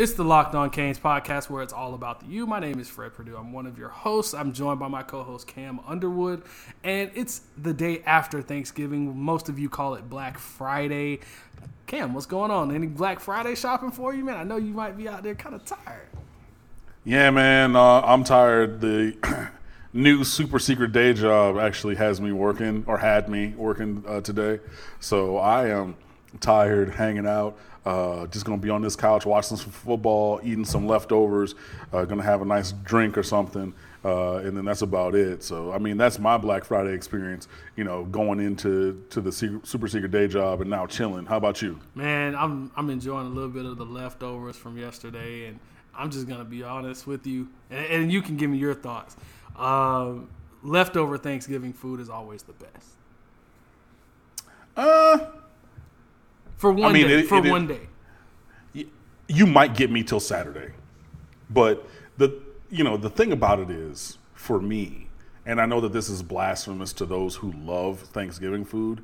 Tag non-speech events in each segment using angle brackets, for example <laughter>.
It's the Locked On Canes podcast where it's all about the you. My name is Fred Perdue. I'm one of your hosts. I'm joined by my co host Cam Underwood, and it's the day after Thanksgiving. Most of you call it Black Friday. Cam, what's going on? Any Black Friday shopping for you, man? I know you might be out there kind of tired. Yeah, man, uh, I'm tired. The <clears throat> new super secret day job actually has me working, or had me working uh, today. So I am tired, hanging out. Uh, just gonna be on this couch watching some football, eating some leftovers. Uh, gonna have a nice drink or something, uh, and then that's about it. So I mean, that's my Black Friday experience. You know, going into to the secret, super secret day job and now chilling. How about you? Man, I'm I'm enjoying a little bit of the leftovers from yesterday, and I'm just gonna be honest with you, and, and you can give me your thoughts. Um, leftover Thanksgiving food is always the best. Uh, For one mean, day. it- for it one day. you might get me till Saturday. But the you know, the thing about it is for me, and I know that this is blasphemous to those who love Thanksgiving food,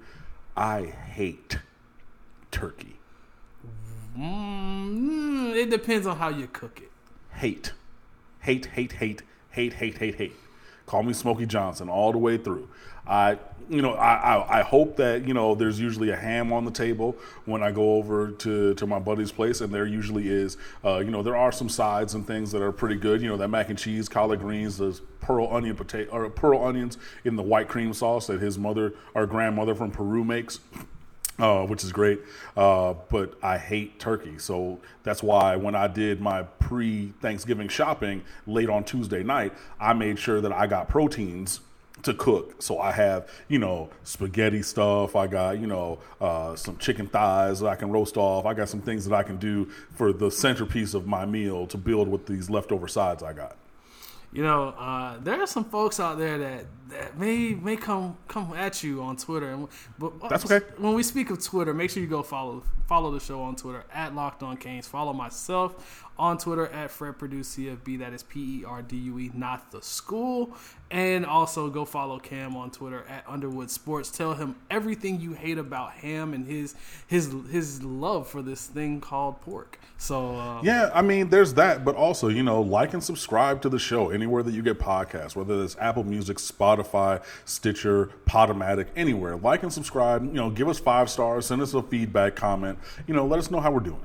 I hate turkey. Mm, it depends on how you cook it. Hate. Hate, hate, hate, hate, hate, hate, hate. Call me Smokey Johnson all the way through. I you know, I, I, I hope that, you know, there's usually a ham on the table when I go over to, to my buddy's place, and there usually is, uh, you know, there are some sides and things that are pretty good. You know, that mac and cheese, collard greens, those pearl onion potato or pearl onions in the white cream sauce that his mother or grandmother from Peru makes. Uh, which is great, uh, but I hate turkey. So that's why when I did my pre Thanksgiving shopping late on Tuesday night, I made sure that I got proteins to cook. So I have, you know, spaghetti stuff. I got, you know, uh, some chicken thighs that I can roast off. I got some things that I can do for the centerpiece of my meal to build with these leftover sides I got. You know, uh, there are some folks out there that, that may may come come at you on Twitter. And, but That's okay. When we speak of Twitter, make sure you go follow follow the show on Twitter at Locked On Canes. Follow myself on Twitter at Fred CFB. That is P E R D U E, not the school. And also go follow Cam on Twitter at Underwood Sports. Tell him everything you hate about Ham and his his his love for this thing called pork. So uh, Yeah, I mean, there's that, but also, you know, like and subscribe to the show anywhere that you get podcasts, whether it's Apple Music, Spotify, Stitcher, Podomatic, anywhere. Like and subscribe. You know, give us five stars, send us a feedback comment. You know, let us know how we're doing.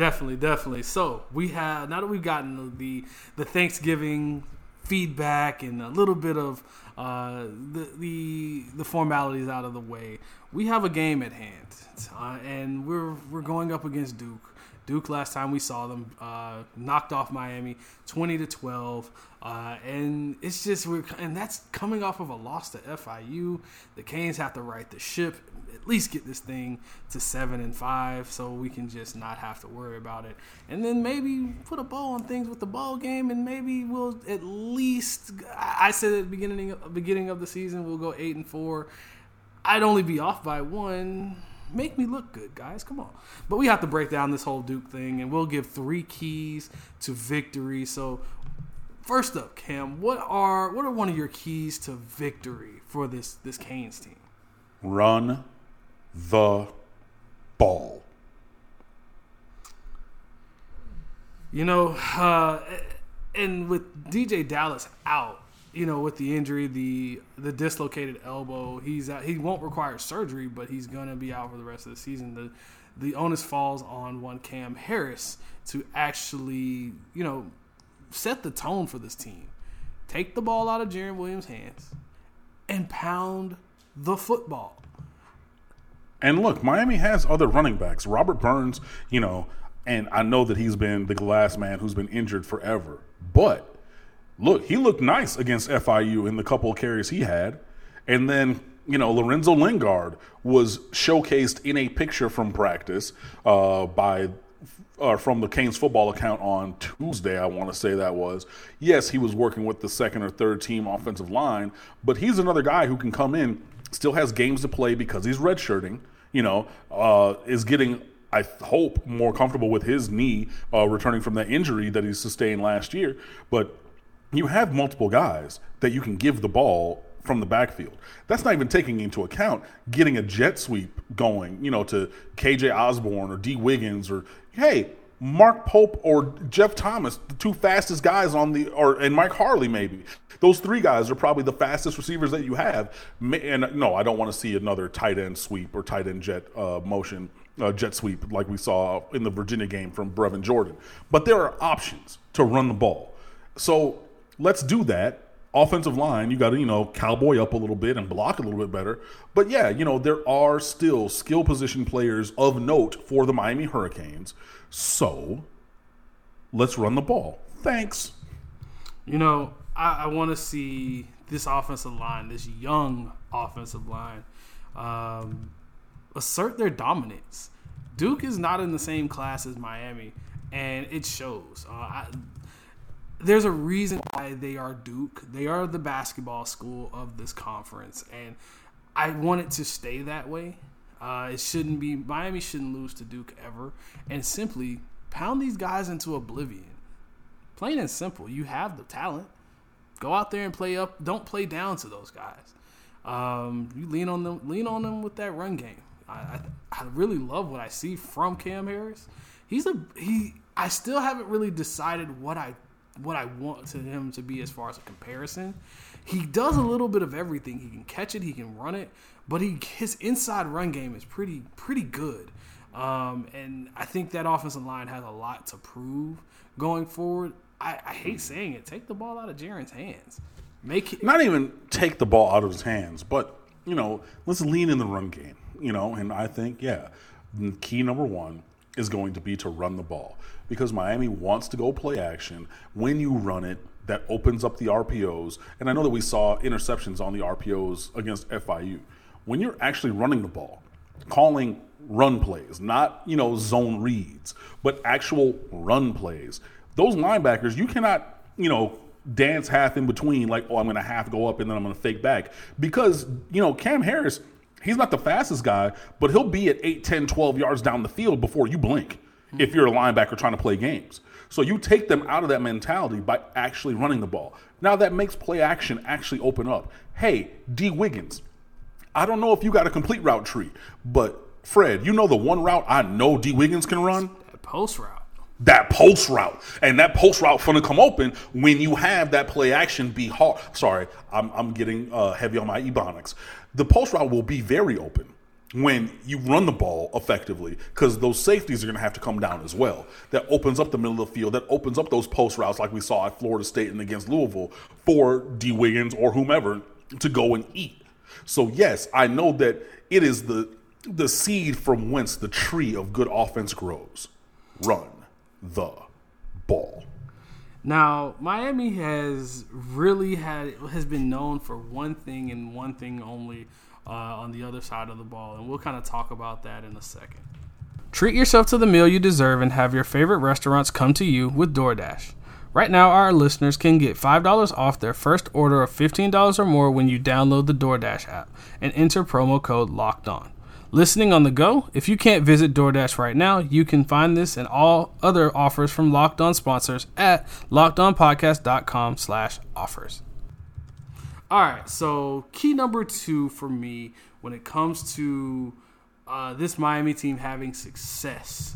Definitely, definitely. So we have now that we've gotten the the Thanksgiving feedback and a little bit of uh, the the the formalities out of the way. We have a game at hand, uh, and we're we're going up against Duke. Duke last time we saw them uh, knocked off Miami twenty to twelve, uh, and it's just we're and that's coming off of a loss to FIU. The Canes have to right the ship, at least get this thing to seven and five, so we can just not have to worry about it, and then maybe put a bow on things with the ball game, and maybe we'll at least. I said at the beginning beginning of the season we'll go eight and four. I'd only be off by one make me look good, guys. Come on. But we have to break down this whole Duke thing, and we'll give three keys to victory. So, first up, Cam, what are what are one of your keys to victory for this this Canes team? Run the ball. You know, uh, and with DJ Dallas out, you know, with the injury, the the dislocated elbow, he's out, he won't require surgery, but he's gonna be out for the rest of the season. The the onus falls on one Cam Harris to actually, you know, set the tone for this team. Take the ball out of Jarren Williams' hands and pound the football. And look, Miami has other running backs. Robert Burns, you know, and I know that he's been the glass man who's been injured forever. But look, he looked nice against FIU in the couple carries he had. And then, you know, Lorenzo Lingard was showcased in a picture from practice uh, by uh, from the Canes football account on Tuesday, I want to say that was. Yes, he was working with the second or third team offensive line, but he's another guy who can come in, still has games to play because he's redshirting, you know, uh, is getting, I hope, more comfortable with his knee uh, returning from that injury that he sustained last year. But you have multiple guys that you can give the ball from the backfield. That's not even taking into account getting a jet sweep going, you know, to KJ Osborne or Dee Wiggins or hey, Mark Pope or Jeff Thomas, the two fastest guys on the, or and Mike Harley maybe. Those three guys are probably the fastest receivers that you have. And no, I don't want to see another tight end sweep or tight end jet uh, motion, uh, jet sweep like we saw in the Virginia game from Brevin Jordan. But there are options to run the ball. So let's do that offensive line, you got to, you know, cowboy up a little bit and block a little bit better. But yeah, you know, there are still skill position players of note for the Miami Hurricanes. So let's run the ball. Thanks. You know, I, I want to see this offensive line, this young offensive line, um, assert their dominance. Duke is not in the same class as Miami, and it shows. Uh, I, there's a reason why they are Duke. They are the basketball school of this conference, and I want it to stay that way. Uh, it shouldn't be Miami shouldn't lose to Duke ever, and simply pound these guys into oblivion. Plain and simple. You have the talent. Go out there and play up. Don't play down to those guys. Um, you lean on them. Lean on them with that run game. I, I, I really love what I see from Cam Harris. He's a he. I still haven't really decided what I what I want to him to be as far as a comparison. He does a little bit of everything. He can catch it, he can run it, but he his inside run game is pretty pretty good. Um, and I think that offensive line has a lot to prove going forward. I, I hate saying it. Take the ball out of Jarren's hands. Make it not even take the ball out of his hands, but you know, let's lean in the run game. You know, and I think yeah, key number one is going to be to run the ball because Miami wants to go play action. When you run it, that opens up the RPOs. And I know that we saw interceptions on the RPOs against FIU. When you're actually running the ball, calling run plays, not, you know, zone reads, but actual run plays. Those linebackers, you cannot, you know, dance half in between like, oh, I'm going to half go up and then I'm going to fake back because, you know, Cam Harris, he's not the fastest guy, but he'll be at 8, 10, 12 yards down the field before you blink if you're a linebacker trying to play games. So you take them out of that mentality by actually running the ball. Now that makes play action actually open up. Hey, Dee Wiggins, I don't know if you got a complete route tree, but Fred, you know the one route I know Dee Wiggins can run? That post route. That post route. And that post route gonna come open when you have that play action be hard. Sorry, I'm, I'm getting uh, heavy on my ebonics. The post route will be very open when you run the ball effectively because those safeties are going to have to come down as well. That opens up the middle of the field. That opens up those post routes like we saw at Florida State and against Louisville for Dee Wiggins or whomever to go and eat. So yes, I know that it is the the seed from whence the tree of good offense grows. Run the ball. Now, Miami has really had has been known for one thing and one thing only uh, on the other side of the ball. And we'll kind of talk about that in a second. Treat yourself to the meal you deserve and have your favorite restaurants come to you with DoorDash. Right now, our listeners can get $5 off their first order of $15 or more when you download the DoorDash app and enter promo code LOCKED ON. Listening on the go, if you can't visit DoorDash right now, you can find this and all other offers from Locked On sponsors at lockedonpodcast.com slash offers. All right, so key number two for me when it comes to uh, this Miami team having success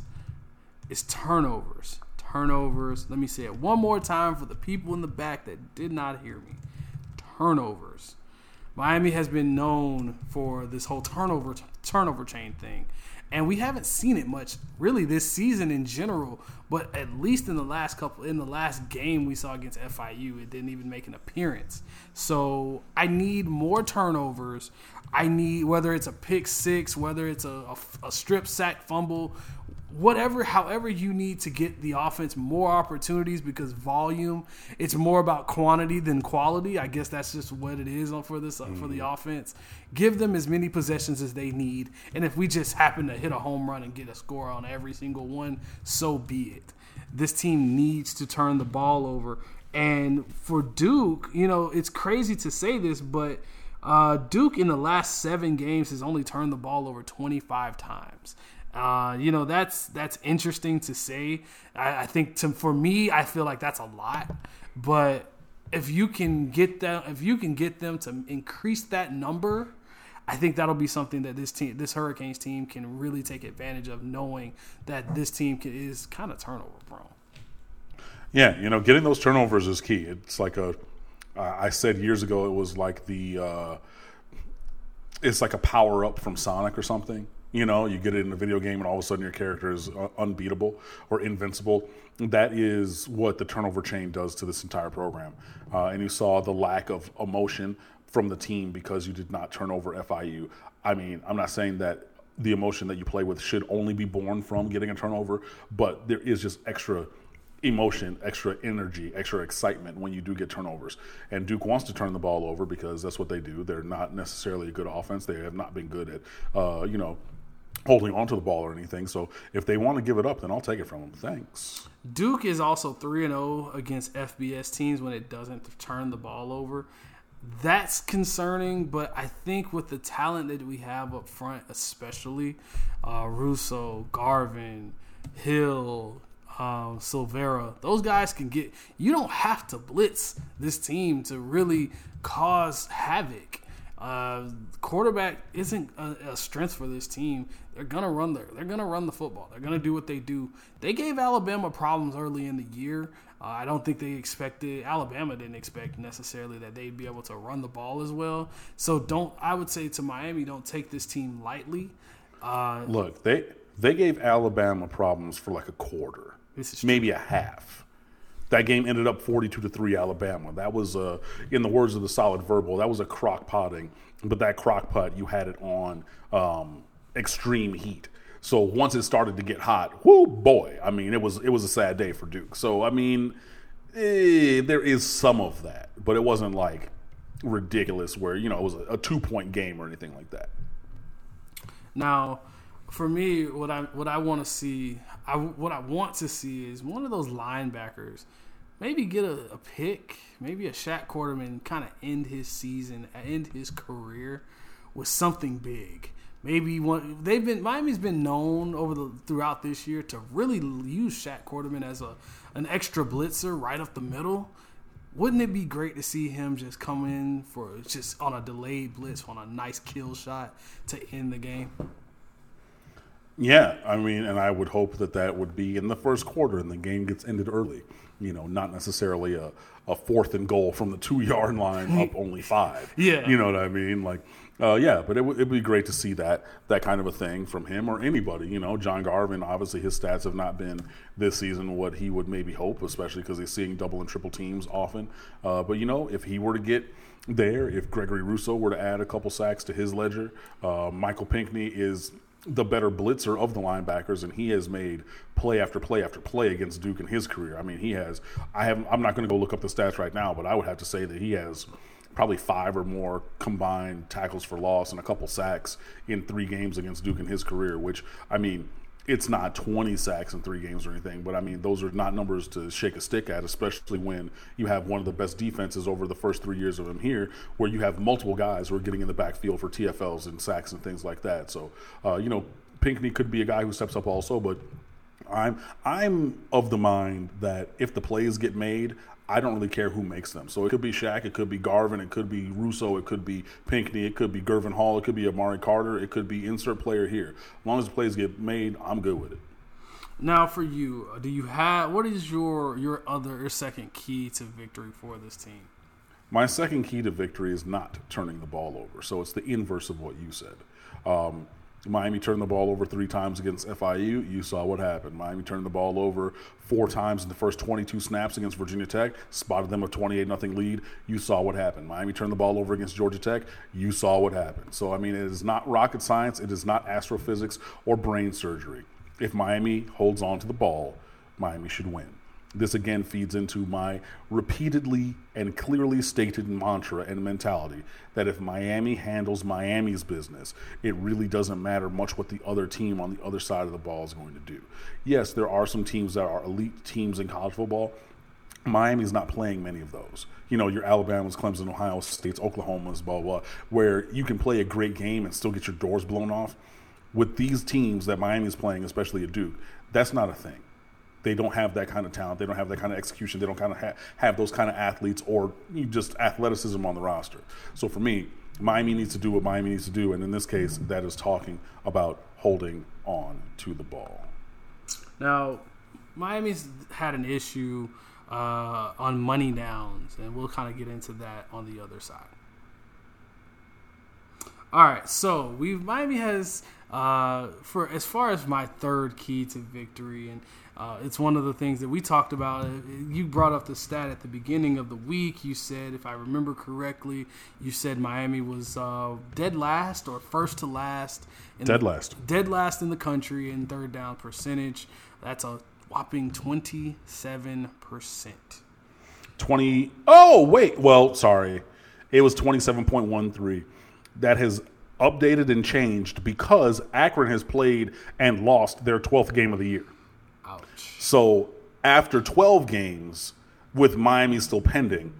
is turnovers. Turnovers. Let me say it one more time for the people in the back that did not hear me. Turnovers. Miami has been known for this whole turnover turnover chain thing and we haven't seen it much really this season in general. But at least in the last couple, in the last game we saw against FIU, it didn't even make an appearance. So I need more turnovers. I need whether it's a pick six, whether it's a, a, a strip sack fumble, whatever however you need to get the offense more opportunities because volume it's more about quantity than quality i guess that's just what it is for this uh, for the mm-hmm. offense give them as many possessions as they need and if we just happen to hit a home run and get a score on every single one so be it this team needs to turn the ball over and for duke you know it's crazy to say this but uh, Duke in the last seven games has only turned the ball over 25 times. Uh, you know that's that's interesting to say. I, I think to, for me, I feel like that's a lot. But if you can get them, if you can get them to increase that number, I think that'll be something that this team, this Hurricanes team, can really take advantage of, knowing that this team is kind of turnover prone. Yeah, you know, getting those turnovers is key. It's like a, I said years ago, it was like the, uh, it's like a power up from Sonic or something. You know, you get it in a video game, and all of a sudden your character is uh, unbeatable or invincible. That is what the turnover chain does to this entire program. Uh, and you saw the lack of emotion from the team because you did not turn over FIU. I mean, I'm not saying that the emotion that you play with should only be born from getting a turnover, but there is just extra emotion, extra energy, extra excitement when you do get turnovers. And Duke wants to turn the ball over because that's what they do. They're not necessarily a good offense. They have not been good at, uh, you know, holding onto the ball or anything. So if they want to give it up, then I'll take it from them. Thanks. Duke is also 3 and 0 against FBS teams when it doesn't turn the ball over. That's concerning, but I think with the talent that we have up front, especially uh, Rousseau, Garvin, Hill, um, Silvera, those guys can get. You don't have to blitz this team to really cause havoc. Uh, quarterback isn't a, a, strength for this team. They're gonna run their, they're gonna run the football. They're gonna do what they do. They gave Alabama problems early in the year. Uh, I don't think they expected Alabama didn't expect necessarily that they'd be able to run the ball as well. So don't I would say to Miami, don't take this team lightly. Uh, Look, they they gave Alabama problems for like a quarter, maybe a half. That game ended up 42 to 3 Alabama. That was, in the words of the solid verbal, that was a crock potting. But that crock pot, you had it on um, extreme heat. So once it started to get hot, whoo boy! I mean, it was it was a sad day for Duke. So I mean, eh, there is some of that, but it wasn't like ridiculous where you know it was a, a two point game or anything like that. Now, for me, what I what I want to see, I what I want to see is one of those linebackers maybe get a, a pick, maybe a Shaq Quarterman kind of end his season, end his career with something big. Maybe one they've been Miami's been known over the throughout this year to really use Shaq Quarterman as a an extra blitzer right up the middle. Wouldn't it be great to see him just come in for just on a delayed blitz on a nice kill shot to end the game? Yeah, I mean, and I would hope that that would be in the first quarter and the game gets ended early. You know, not necessarily a, a fourth and goal from the two yard line up <laughs> only five. Yeah. You know what I mean? Like, uh, yeah, but it would it'd be great to see that that kind of a thing from him or anybody. You know, John Garvin. Obviously, his stats have not been this season what he would maybe hope, especially because he's seeing double and triple teams often. Uh, but you know, if he were to get there, if Gregory Rousseau were to add a couple sacks to his ledger, uh, Michael Pinckney is the better blitzer of the linebackers, and he has made play after play after play against Duke in his career. I mean, he has. I have. I'm not going to go look up the stats right now, but I would have to say that he has probably five or more combined tackles for loss and a couple sacks in three games against Duke in his career. Which I mean, it's not 20 sacks in three games or anything, but I mean, those are not numbers to shake a stick at, especially when you have one of the best defenses over the first three years of him here, where you have multiple guys who are getting in the backfield for TFLs and sacks and things like that. So, uh, you know, Pinckney could be a guy who steps up also, but I'm I'm of the mind that if the plays get made, I don't really care who makes them. So it could be Shaq, it could be Garvin, it could be Rousseau, it could be Pinckney, it could be Gurvan Hall, it could be Amari Carter, it could be insert player here. As long as the plays get made, I'm good with it. Now for you, do you have what is your your other your second key to victory for this team? My second key to victory is not turning the ball over. So it's the inverse of what you said. Um, Miami turned the ball over three times against FIU. You saw what happened. Miami turned the ball over four times in the first 22 snaps against Virginia Tech, spotted them a 28 0 lead. You saw what happened. Miami turned the ball over against Georgia Tech. You saw what happened. So, I mean, it is not rocket science, it is not astrophysics or brain surgery. If Miami holds on to the ball, Miami should win. This again feeds into my repeatedly and clearly stated mantra and mentality that if Miami handles Miami's business, it really doesn't matter much what the other team on the other side of the ball is going to do. Yes, there are some teams that are elite teams in college football. Miami's not playing many of those. You know, your Alabamas, Clemson, Ohio States, Oklahomas, blah, blah, where you can play a great game and still get your doors blown off. With these teams that Miami's playing, especially at Duke, that's not a thing they don't have that kind of talent. They don't have that kind of execution. They don't kind of ha- have those kind of athletes or just athleticism on the roster. So for me, Miami needs to do what Miami needs to do, and in this case, that is talking about holding on to the ball. Now, Miami's had an issue uh, on money downs, and we'll kind of get into that on the other side. All right, so we Miami has uh, for as far as my third key to victory, and uh, it's one of the things that we talked about. You brought up the stat at the beginning of the week. You said, if I remember correctly, you said Miami was uh, dead last or first to last. dead the, last. Dead last in the country in third down percentage. That's a whopping 27%. 20. Oh, wait. Well, sorry. It was 27.13. That has updated and changed because Akron has played and lost their 12th game of the year. So after 12 games, with Miami still pending,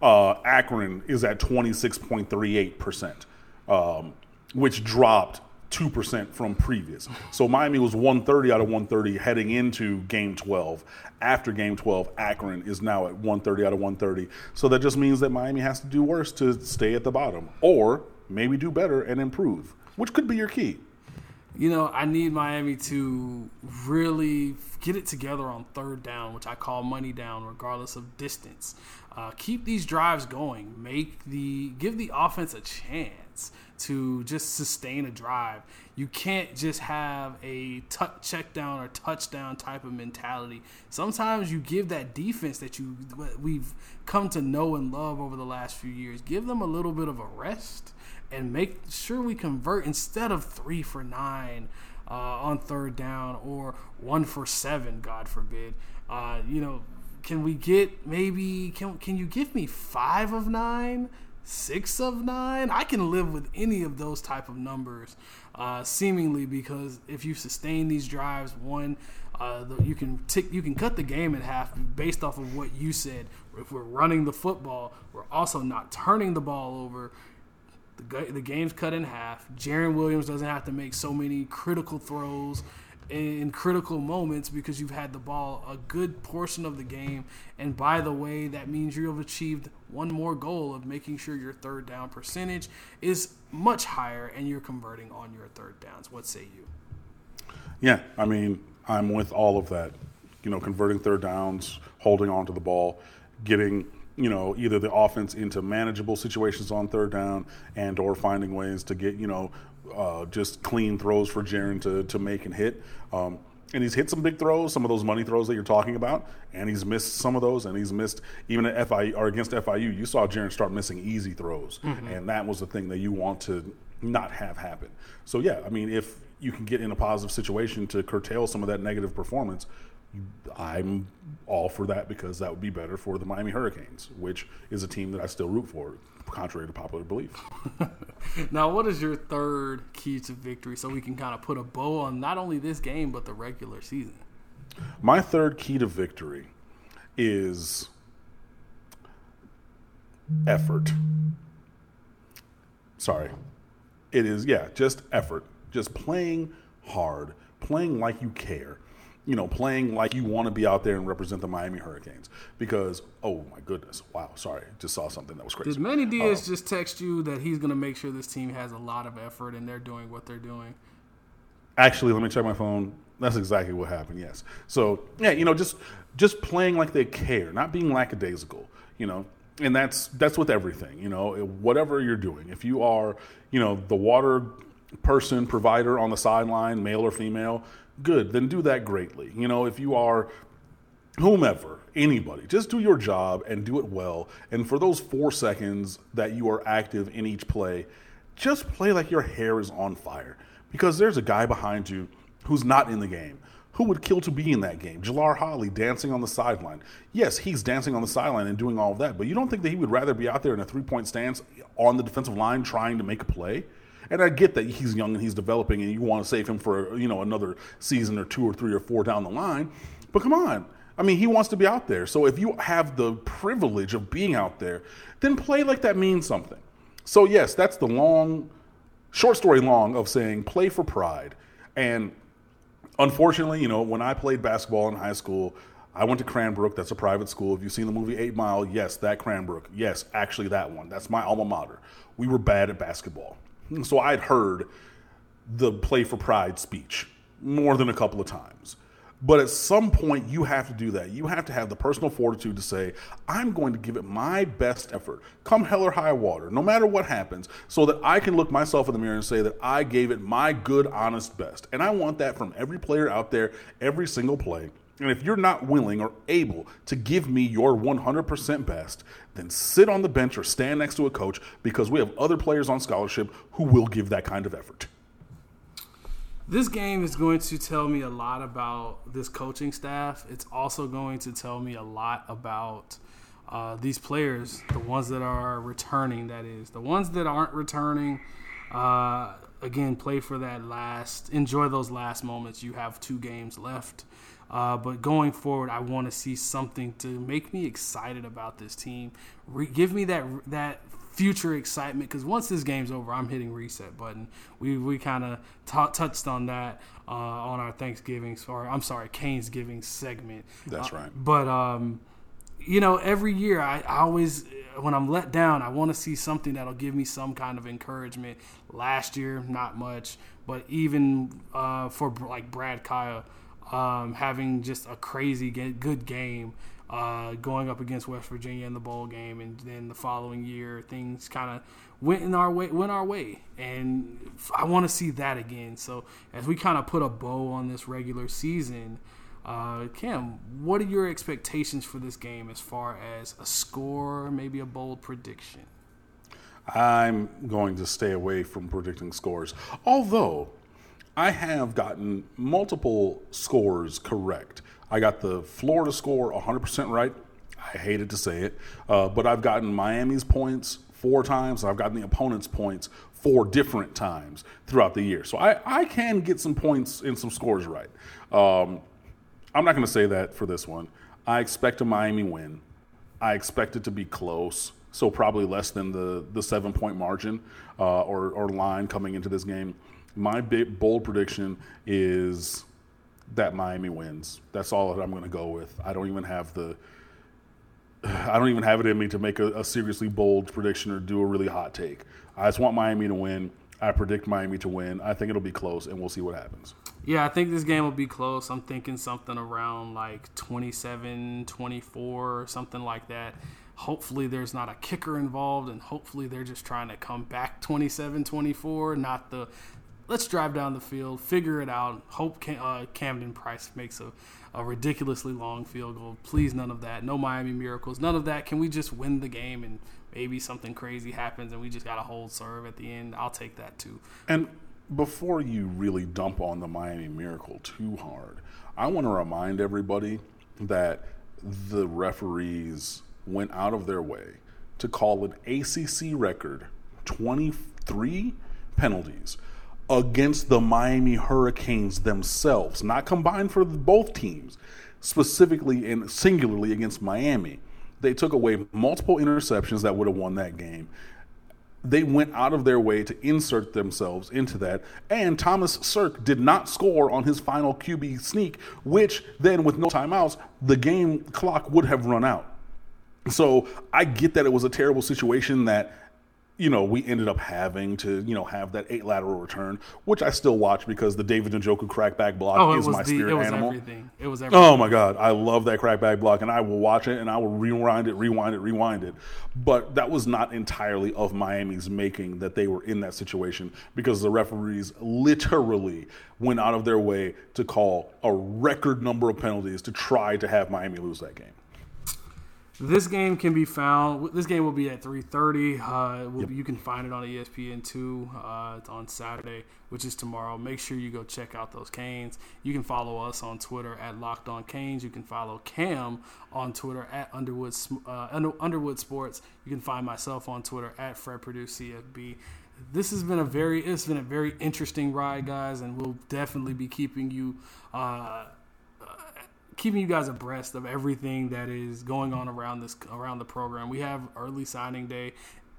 uh, Akron is at 26.38%, um, which dropped 2% from previous. So Miami was 130 out of 130 heading into game 12. After game 12, Akron is now at 130 out of 130. So that just means that Miami has to do worse to stay at the bottom or maybe do better and improve, which could be your key. You know, I need Miami to really get it together on third down, which I call money down, regardless of distance. Uh, keep these drives going. Make the give the offense a chance to just sustain a drive. You can't just have a t- check down or touchdown type of mentality. Sometimes you give that defense that you we've come to know and love over the last few years. Give them a little bit of a rest and make sure we convert instead of three for nine uh, on third down or one for seven, God forbid. Uh, you know, can we get maybe can can you give me five of nine, six of nine? I can live with any of those type of numbers, uh, seemingly because if you sustain these drives, one. Uh, the, you can tick, you can cut the game in half based off of what you said. If we're running the football, we're also not turning the ball over the, the game's cut in half. Jarren Williams doesn't have to make so many critical throws in critical moments because you've had the ball a good portion of the game. And by the way, that means you have achieved one more goal of making sure your third down percentage is much higher and you're converting on your third downs. What say you? Yeah, I mean, I'm with all of that. You know, converting third downs, holding on to the ball, getting you know either the offense into manageable situations on third down and or finding ways to get you know uh, just clean throws for Jarren to to make and hit. Um, and he's hit some big throws, some of those money throws that you're talking about, and he's missed some of those, and he's missed even at FIU or against FIU. You saw Jarren start missing easy throws, mm-hmm. and that was the thing that you want to not have happen. So yeah, I mean, if you can get in a positive situation to curtail some of that negative performance, I'm all for that because that would be better for the Miami Hurricanes, which is a team that I still root for, contrary to popular belief. <laughs> now, what is your third key to victory so we can kind of put a bow on not only this game, but the regular season? My third key to victory is effort. Sorry. It is, yeah, just effort. Just playing hard, playing like you care you know, playing like you want to be out there and represent the Miami Hurricanes. Because, oh my goodness, wow, sorry, just saw something that was crazy. Did Manny Diaz uh, just text you that he's going to make sure this team has a lot of effort and they're doing what they're doing? Actually, let me check my phone. That's exactly what happened. Yes. So yeah, you know, just just playing like they care, not being lackadaisical. You know, and that's that's with everything. You know, whatever you're doing. If you are, you know, the water person provider on the sideline, male or female, good, then do that greatly. You know, if you are whomever, anybody, just do your job and do it well. And for those four seconds that you are active in each play, just play like your hair is on fire. Because there's a guy behind you who's not in the game. Who would kill to be in that game? Jalar Holley dancing on the sideline. Yes, he's dancing on the sideline and doing all of that, but you don't think that he would rather be out there in a three point stance on the defensive line trying to make a play? And I get that he's young and he's developing, and you want to save him for you know another season or two or three or four down the line. But come on, I mean, he wants to be out there. So if you have the privilege of being out there, then play like that means something. So yes, that's the long, short story long of saying play for pride. And unfortunately, you know, when I played basketball in high school, I went to Cranbrook. That's a private school. If you've seen the movie Eight Mile, yes, that Cranbrook. Yes, actually that one. That's my alma mater. We were bad at basketball. So I'd heard the play for pride speech more than a couple of times. But at some point, you have to do that. You have to have the personal fortitude to say, I'm going to give it my best effort, come hell or high water, no matter what happens, so that I can look myself in the mirror and say that I gave it my good, honest best. And I want that from every player out there, every single play. And if you're not willing or able to give me your 100% best, then sit on the bench or stand next to a coach because we have other players on scholarship who will give that kind of effort. This game is going to tell me a lot about this coaching staff. It's also going to tell me a lot about uh, these players, the ones that are returning, that is. The ones that aren't returning, uh, again, play for that last, enjoy those last moments. You have two games left. Uh, but going forward, I want to see something to make me excited about this team. Re- give me that that future excitement because once this game's over, I'm hitting reset button. We we kind of t- touched on that uh, on our Thanksgiving or I'm sorry, Canes giving segment. That's Uh, right. But um, you know, every year I, I always when I'm let down, I want to see something that'll give me some kind of encouragement. Last year, not much, but even uh, for like Brad Kaaya. Um, having just a crazy good game uh, going up against West Virginia in the bowl game, and then the following year things kind of went in our way, went our way, and I want to see that again. So as we kind of put a bow on this regular season, uh, Cam, what are your expectations for this game as far as a score, maybe a bold prediction? I'm going to stay away from predicting scores. Although I have gotten multiple scores correct. I got the Florida score 100% right. I hated to say it, uh, but I've gotten Miami's points four times. I've gotten the opponent's points four different times throughout the year. So I, I can get some points and some scores right. Um, I'm not going to say that for this one. I expect a Miami win. I expect it to be close, so probably less than the, the seven point margin uh, or, or line coming into this game. My big, bold prediction is that Miami wins. That's all that I'm going to go with. I don't even have the. I don't even have it in me to make a, a seriously bold prediction or do a really hot take. I just want Miami to win. I predict Miami to win. I think it'll be close, and we'll see what happens. Yeah, I think this game will be close. I'm thinking something around like 27, 24, something like that. Hopefully, there's not a kicker involved, and hopefully, they're just trying to come back 27, 24, not the let's drive down the field, figure it out. Hope Cam, uh, Camden Price makes a, a ridiculously long field goal. Please, none of that. No Miami miracles. None of that. Can we just win the game and maybe something crazy happens and we just got to hold serve at the end? I'll take that too. And before you really dump on the Miami Miracle too hard, I want to remind everybody that the referees went out of their way to call an ACC record 23 penalties against the Miami Hurricanes themselves, not combined for both teams, specifically and singularly against Miami. They took away multiple interceptions that would have won that game they went out of their way to insert themselves into that. And Thomas Sirk did not score on his final QB sneak, which then, with no timeouts, the game clock would have run out. So I get that it was a terrible situation that you know, we ended up having to, you know, have that eight lateral return, which I still watch because the David Njoku crackback block Oh, is my the, spirit it was animal. everything. It was oh everything. Oh my God, I love that crackback block, and I will watch it and I will rewind it, rewind it, rewind it. But that was not entirely of Miami's making that they were in that situation because the referees literally went out of their way to call a record number of penalties to try to have Miami lose that game. This game can be found. This game will be at 3:30. Uh, will be, you can find it on E ESPN two uh, it's on Saturday, which is tomorrow. Make sure you go check out those Canes. You can follow us on Twitter at Locked On Canes. You can follow Cam on Twitter at Underwood uh, Underwood Sports. You can find myself on Twitter at Fred Perdue CFB. This has been a very it's been a very interesting ride, guys, and we'll definitely be keeping you. Uh, keeping you guys abreast of everything that is going on around this around the program. We have early signing day,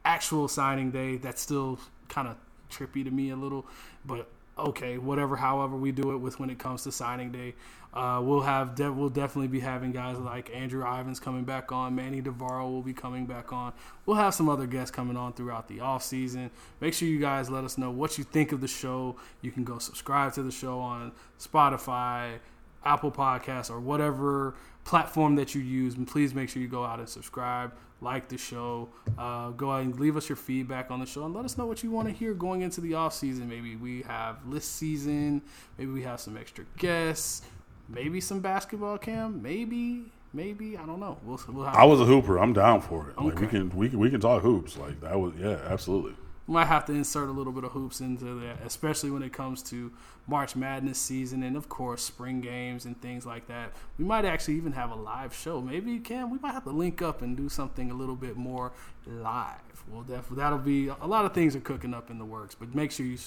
actual signing day. That's still kind of trippy to me a little, but okay, whatever, however we do it with when it comes to signing day. Uh, we'll have de- we'll definitely be having guys like Andrew Ivins coming back on, Manny Devaro will be coming back on. We'll have some other guests coming on throughout the off season. Make sure you guys let us know what you think of the show. You can go subscribe to the show on Spotify, Apple Podcasts, or whatever platform that you use. And please make sure you go out and subscribe like the show. Uh, go ahead and leave us your feedback on the show and let us know what you want to hear going into the off season. Maybe we have list season. Maybe we have some extra guests maybe some basketball cam, maybe, maybe I don't know. We'll, we'll I was a hooper. I'm down for it. Okay. Like we can we can we can talk hoops. Like that was yeah, absolutely. Might have to insert a little bit of hoops into that, especially when it comes to March Madness season and of course spring games and things like that. We might actually even have a live show. Maybe can we might have to link up and do something a little bit more live. Well, definitely that'll be a lot of things are cooking up in the works. But make sure you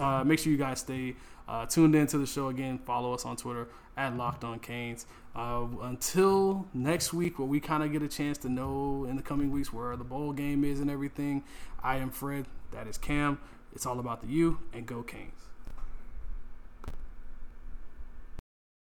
uh, make sure you guys stay uh, tuned into the show again. Follow us on Twitter at Locked On Canes. Uh, until next week, where we kind of get a chance to know in the coming weeks where the bowl game is and everything. I am Fred. That is Cam. It's all about the U and go Canes.